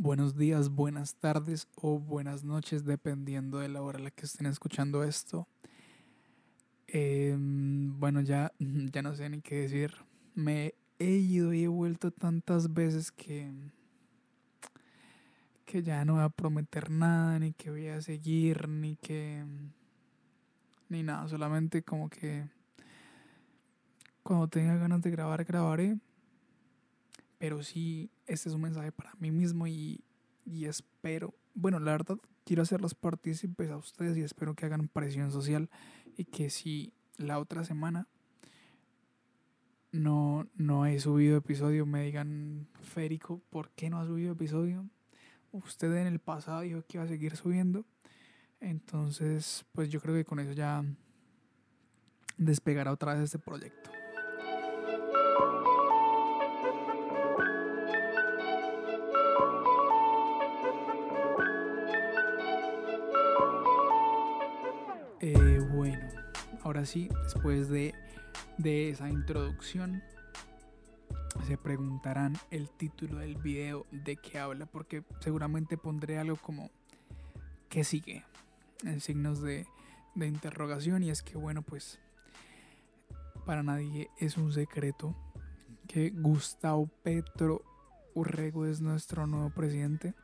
buenos días, buenas tardes o buenas noches, dependiendo de la hora en la que estén escuchando esto. Em, bueno, ya, ya no sé ni qué decir. Me he ido y he vuelto tantas veces que, que ya no voy a prometer nada, ni que voy a seguir, ni que... ni nada, solamente como que cuando tenga ganas de grabar, grabaré. Pero sí, este es un mensaje para mí mismo y, y espero, bueno, la verdad quiero hacerlos partícipes a ustedes y espero que hagan presión social y que si la otra semana no, no he subido episodio, me digan, Férico, ¿por qué no ha subido episodio? Usted en el pasado dijo que iba a seguir subiendo. Entonces, pues yo creo que con eso ya despegará otra vez este proyecto. Eh, bueno, ahora sí, después de, de esa introducción, se preguntarán el título del video de qué habla, porque seguramente pondré algo como ¿qué sigue? En signos de, de interrogación, y es que, bueno, pues para nadie es un secreto que Gustavo Petro Urrego es nuestro nuevo presidente.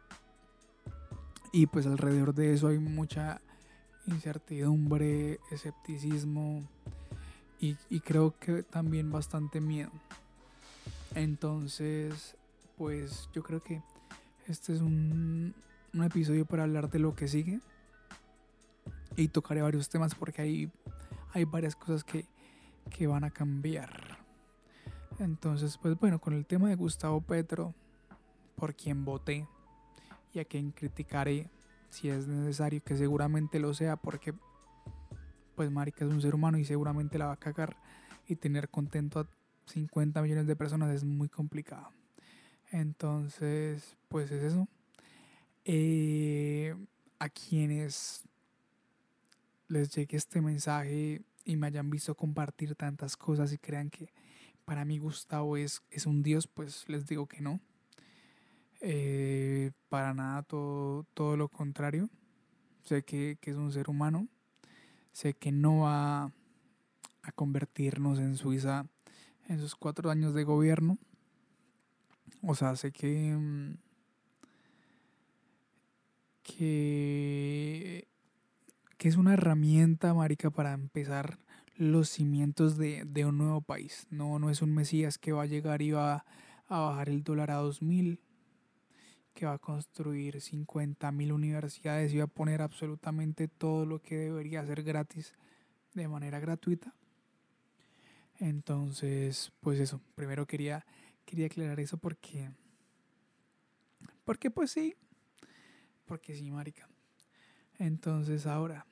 Y pues alrededor de eso hay mucha incertidumbre, escepticismo y, y, creo que también bastante miedo. Entonces, pues yo creo que este es un, un episodio para hablar de lo que sigue y tocaré varios temas porque hay, hay varias cosas que, que van a cambiar. Entonces, pues bueno, con el tema de Gustavo Petro, por quien voté y a quien criticaré si es necesario, que seguramente lo sea, porque pues Marica es un ser humano y seguramente la va a cagar y tener contento a 50 millones de personas es muy complicado. Entonces, pues es eso. Eh, a quienes les llegue este mensaje y me hayan visto compartir tantas cosas y crean que para mí Gustavo es, es un dios, pues les digo que no. Eh, para nada, todo, todo lo contrario. Sé que, que, es un ser humano. Sé que no va a convertirnos en Suiza en sus cuatro años de gobierno. O sea, sé que. que. que es una herramienta, marica, para empezar los cimientos de, de un nuevo país. No, no es un Mesías que va a llegar y va a bajar el dólar a 2000 que va a construir 50.000 universidades y va a poner absolutamente todo lo que debería ser gratis de manera gratuita. Entonces, pues eso, primero quería, quería aclarar eso porque, porque pues sí, porque sí, marica. Entonces ahora,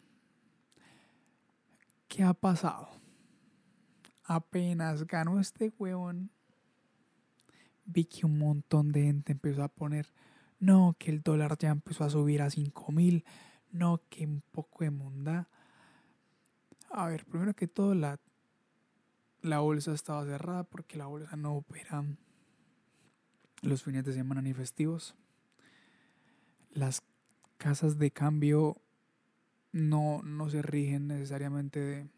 ¿qué ha pasado? Apenas ganó este huevón, vi que un montón de gente empezó a poner no, que el dólar ya empezó a subir a 5 mil, no, que un poco de monda. A ver, primero que todo, la, la bolsa estaba cerrada porque la bolsa no opera los fines de semana ni festivos. Las casas de cambio no, no se rigen necesariamente de,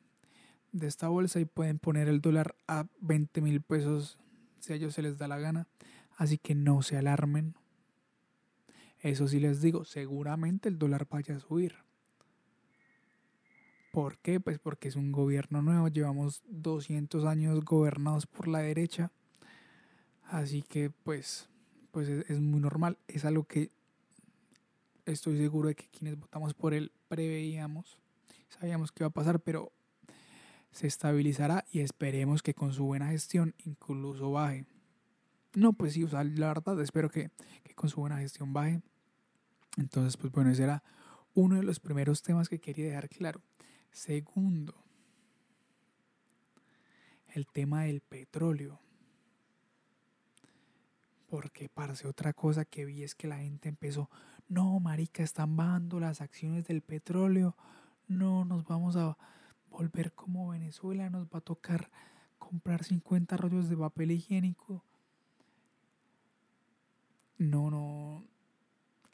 de esta bolsa y pueden poner el dólar a 20 mil pesos si a ellos se les da la gana. Así que no se alarmen. Eso sí les digo, seguramente el dólar vaya a subir. ¿Por qué? Pues porque es un gobierno nuevo, llevamos 200 años gobernados por la derecha. Así que pues, pues es, muy normal, es algo que estoy seguro de que quienes votamos por él preveíamos, sabíamos que iba a pasar, pero se estabilizará y esperemos que con su buena gestión incluso baje. No, pues sí, la verdad espero que, que con su buena gestión baje. Entonces, pues bueno, ese era uno de los primeros temas que quería dejar claro. Segundo, el tema del petróleo. Porque, parce, otra cosa que vi es que la gente empezó, no, marica, están bajando las acciones del petróleo, no, nos vamos a volver como Venezuela, nos va a tocar comprar 50 rollos de papel higiénico. No, no,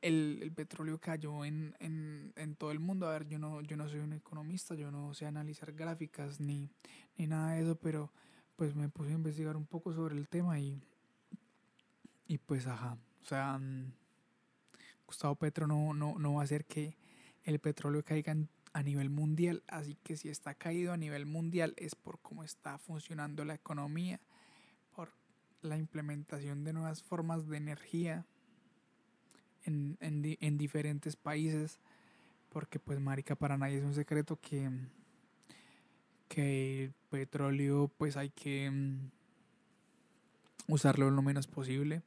el, petróleo cayó en, en, todo el mundo. A ver, yo no, yo no soy un economista, yo no sé analizar gráficas ni, ni nada de eso, pero pues me puse a investigar un poco sobre el tema y, y pues ajá, o sea, mm, Gustavo Petro no, no, no va a hacer que el petróleo caiga a nivel mundial, así que si está caído a nivel mundial es por cómo está funcionando la economía, por la implementación de nuevas formas de energía en, en, diferentes países, porque pues marica para nadie es un secreto que, que el petróleo pues hay que mm, usarlo lo menos posible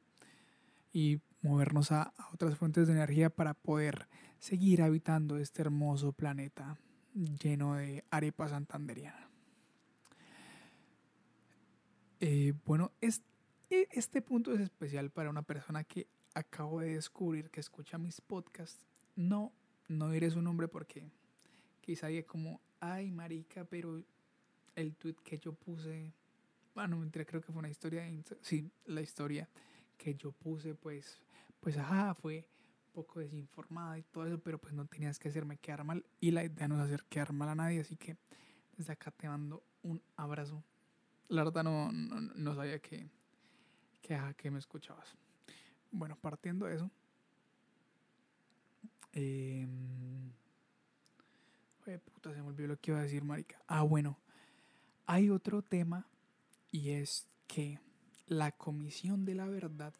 y movernos a, otras fuentes de energía para poder seguir habitando este hermoso planeta lleno de arepa santanderiana. Eh, bueno, e, este punto es especial para una persona que acabo de descubrir que escucha mis podcasts. No, no diré su nombre porque quizá diga como, ay marica, pero el tweet que yo puse, bueno, creo que fue una historia, de sí, la historia que yo puse, pues, pues, ajá, fue un poco desinformada y todo eso, pero pues no tenías que hacerme quedar mal y la idea no es hacer quedar mal a nadie, así que desde acá te mando un abrazo. La verdad no, no, sabía que, que, que me escuchabas. Bueno, partiendo de eso. Eh, puta, se me olvidó lo que iba a decir, marica. Ah, bueno. Hay otro tema y es que la Comisión de la Verdad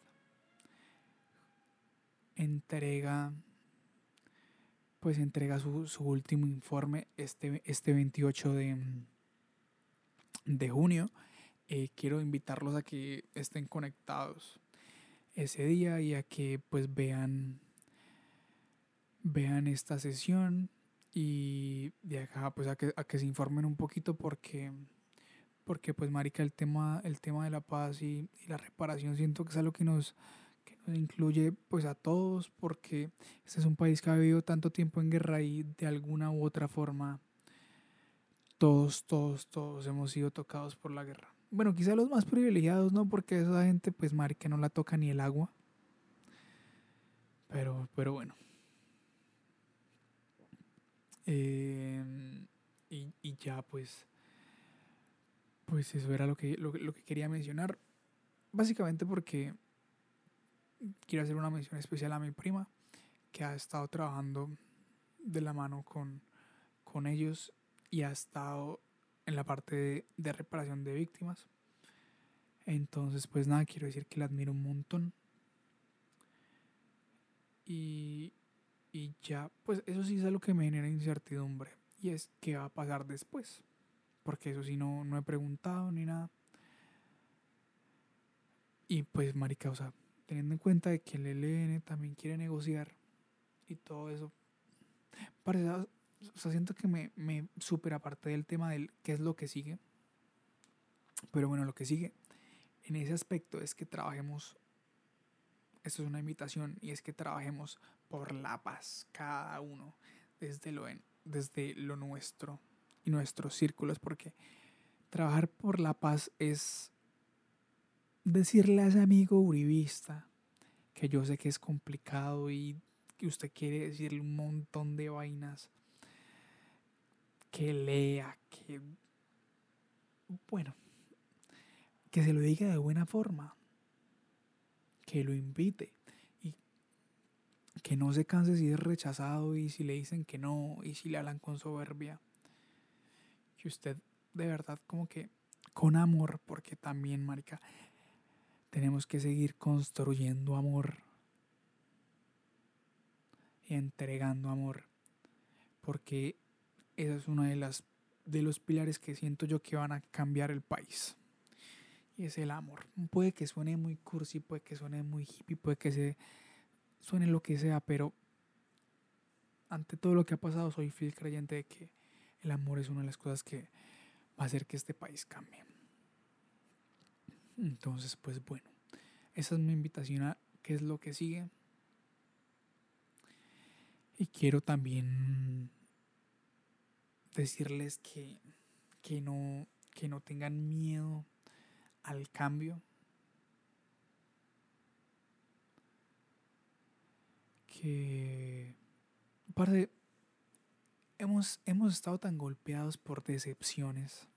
entrega pues entrega su, su último informe este, este 28 de, de junio. Eh, quiero invitarlos a que estén conectados ese día y a que pues vean vean esta sesión y de acá pues a que, a que se informen un poquito porque porque pues marica el tema el tema de la paz y, la reparación siento que es algo que nos que nos incluye pues a todos porque este es un país que ha vivido tanto tiempo en guerra y de alguna u otra forma todos todos todos hemos sido tocados por la guerra bueno, quizá los más privilegiados, ¿no? Porque esa gente, pues, que no la toca ni el agua. Pero, pero bueno. Em, y, y, ya, pues, pues eso era lo que, lo, lo que quería mencionar. Básicamente porque quiero hacer una mención especial a mi prima, que ha estado trabajando de la mano con, con ellos y ha estado en la parte de, reparación de víctimas. Entonces, pues nada, quiero decir que la admiro un montón. Y, y ya, pues eso sí es algo que me genera incertidumbre. Y es qué va a pasar después. Porque eso sí no, no he preguntado ni nada. Y pues, marica, o sea, teniendo en cuenta de que el ELN también quiere negociar y todo eso, parece, o sea, siento que me, me super aparte del tema del qué es lo que sigue. Pero bueno, lo que sigue en ese aspecto es que trabajemos, esto es una invitación, y es que trabajemos por la paz, cada uno, desde lo, en, desde lo nuestro y nuestros círculos, porque trabajar por la paz es decirle a ese amigo uribista que yo sé que es complicado y que usted quiere decirle un montón de vainas que lea, que... Bueno, que se lo diga de buena forma, que lo invite y que no se canse si es rechazado y si le dicen que no y si le hablan con soberbia. Que usted de verdad como que con amor, porque también, marica, tenemos que seguir construyendo amor y entregando amor, porque esa es una de las de los pilares que siento yo que van a cambiar el país. Y es el amor. Puede que suene muy cursi, puede que suene muy hippie, puede que se suene lo que sea, pero ante todo lo que ha pasado soy fiel creyente de que el amor es una de las cosas que va a hacer que este país cambie. Entonces, pues bueno, esa es mi invitación a qué es lo que sigue. Y quiero también decirles que, que, no, que no tengan miedo al cambio. que, parce, hemos, hemos estado tan golpeados por decepciones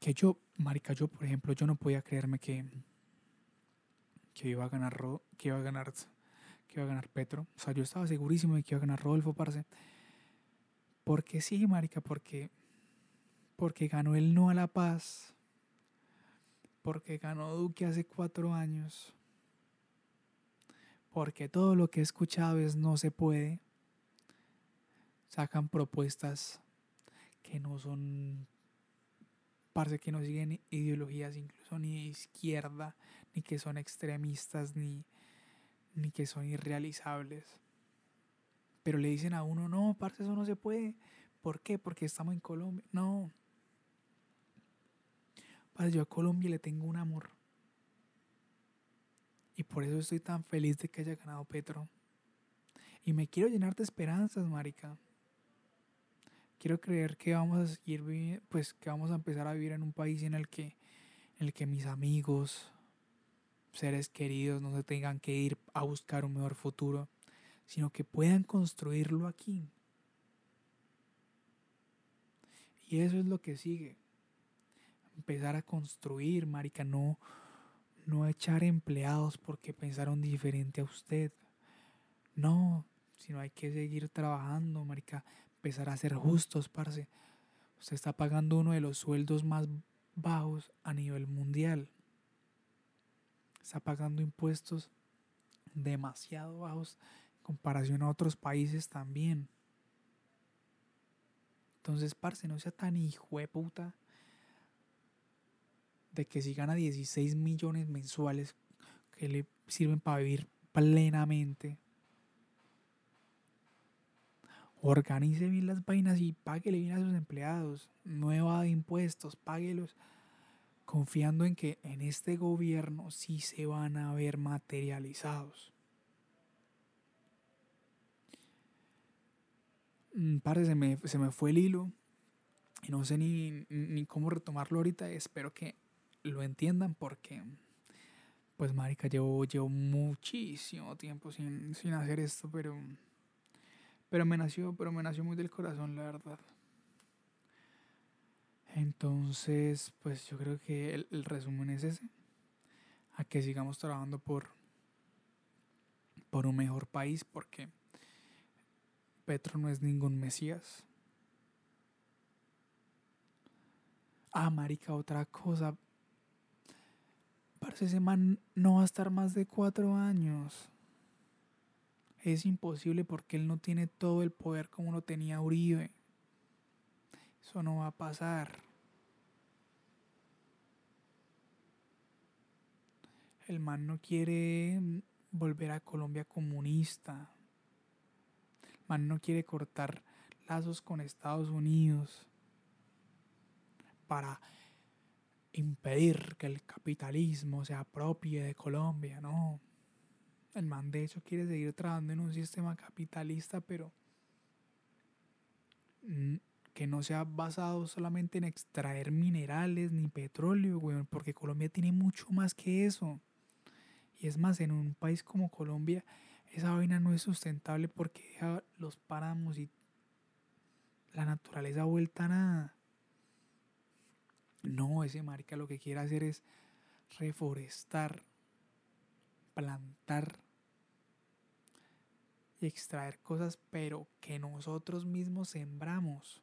que yo, marica, yo por ejemplo, yo no podía creerme que que iba a ganar que iba a ganar que iba a ganar Petro, o sea, yo estaba segurísimo de que iba a ganar Rodolfo parce. Porque sí, marica, porque porque ganó el no a la paz. Porque ganó Duque hace cuatro años. Porque todo lo que he escuchado es no se puede sacan propuestas que no son, parece que no siguen ideologías incluso ni de izquierda, ni que son extremistas, ni, ni que son irrealizables. Pero le dicen a uno, no, parce, eso no se puede. ¿Por qué? Porque estamos en Colombia. No. Parce, yo a Colombia le tengo un amor. Y por eso estoy tan feliz de que haya ganado Petro. Y me quiero llenar de esperanzas, marica quiero creer que vamos a seguir pues que vamos a empezar a vivir en un país en el que en el que mis amigos, seres queridos no se tengan que ir a buscar un mejor futuro, sino que puedan construirlo aquí. Y eso es lo que sigue. Empezar a construir, marica, no no echar empleados porque pensaron diferente a usted. No, sino hay que seguir trabajando, marica, empezar a ser justos, parce. Usted está pagando uno de los sueldos más bajos a nivel mundial. Está pagando impuestos demasiado bajos comparación a otros países también. Entonces, parce, no sea tan hijo de puta de que si gana 16 millones mensuales que le sirven para vivir plenamente, organice bien las vainas y páguele bien a sus empleados, nueva de impuestos, páguelos, confiando en que en este gobierno sí se van a ver materializados. Parece se me, se me fue el hilo y no sé ni, ni cómo retomarlo ahorita. Espero que lo entiendan porque, pues, Marica, llevo, llevo muchísimo tiempo sin, sin hacer esto, pero pero me nació, pero me nació muy del corazón, la verdad. Entonces, pues yo creo que el, el resumen es ese. A que sigamos trabajando por, por un mejor país, porque Petro no es ningún Mesías. Ah, marica, otra cosa. Parece ese man no va a estar más de cuatro años es imposible porque él no tiene todo el poder como lo tenía Uribe. Eso no va a pasar. El man no quiere volver a Colombia comunista. Man no quiere cortar lazos con Estados Unidos para impedir que el capitalismo se apropie de Colombia, no. El man de hecho quiere seguir trabajando en un sistema capitalista, pero que no sea basado solamente en extraer minerales ni petróleo, güey, porque Colombia tiene mucho más que eso. Y es más, en un país como Colombia, esa vaina no es sustentable porque deja los páramos y la naturaleza vuelta a nada. No, ese marica lo que quiere hacer es reforestar, plantar y extraer cosas, pero que nosotros mismos sembramos.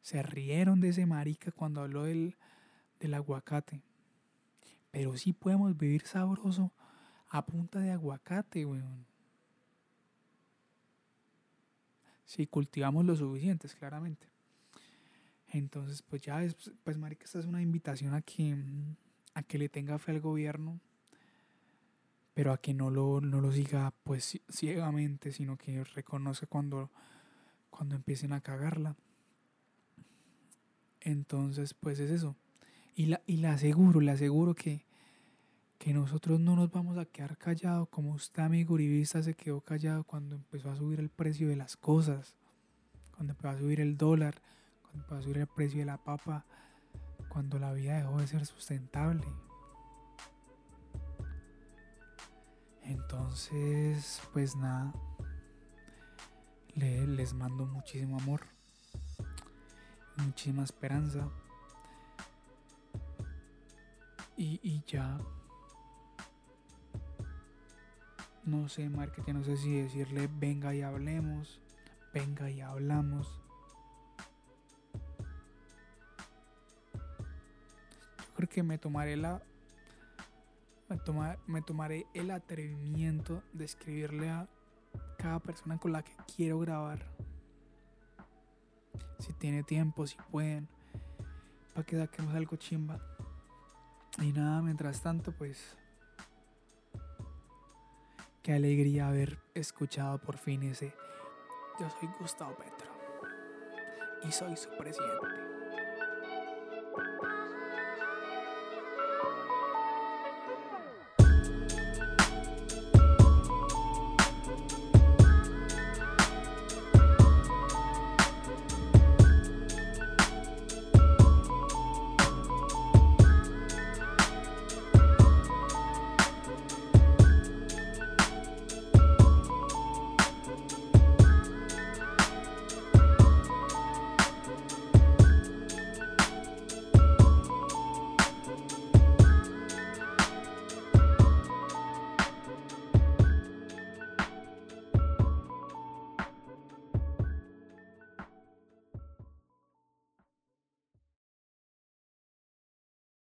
Se rieron de ese marica cuando habló del, del aguacate. Pero sí podemos vivir sabroso a punta de aguacate, weón. Si cultivamos lo suficientes, claramente. Entonces, pues ya, es, pues marica, esta es una invitación a que, a que le tenga fe al gobierno pero a que no lo, no lo siga pues ciegamente, sino que reconozca cuando, cuando empiecen a cagarla. Entonces, pues es eso. Y, la, y le aseguro, le aseguro que, que nosotros no nos vamos a quedar callados como usted, amigo uribista, se quedó callado cuando empezó a subir el precio de las cosas, cuando empezó a subir el dólar, cuando empezó a subir el precio de la papa, cuando la vida dejó de ser sustentable. Entonces, pues nada. les mando muchísimo amor. Muchísima esperanza. Y, y ya. No sé, que no sé si decirle venga y hablemos. Venga y hablamos. Yo creo que me tomaré la me, tomaré el atrevimiento de escribirle a cada persona con la que quiero grabar. Si tiene tiempo, si pueden. Para que saquemos algo chimba. Y nada, mientras tanto, pues. Qué alegría haber escuchado por fin ese. Yo soy Gustavo Petro. Y soy su presidente.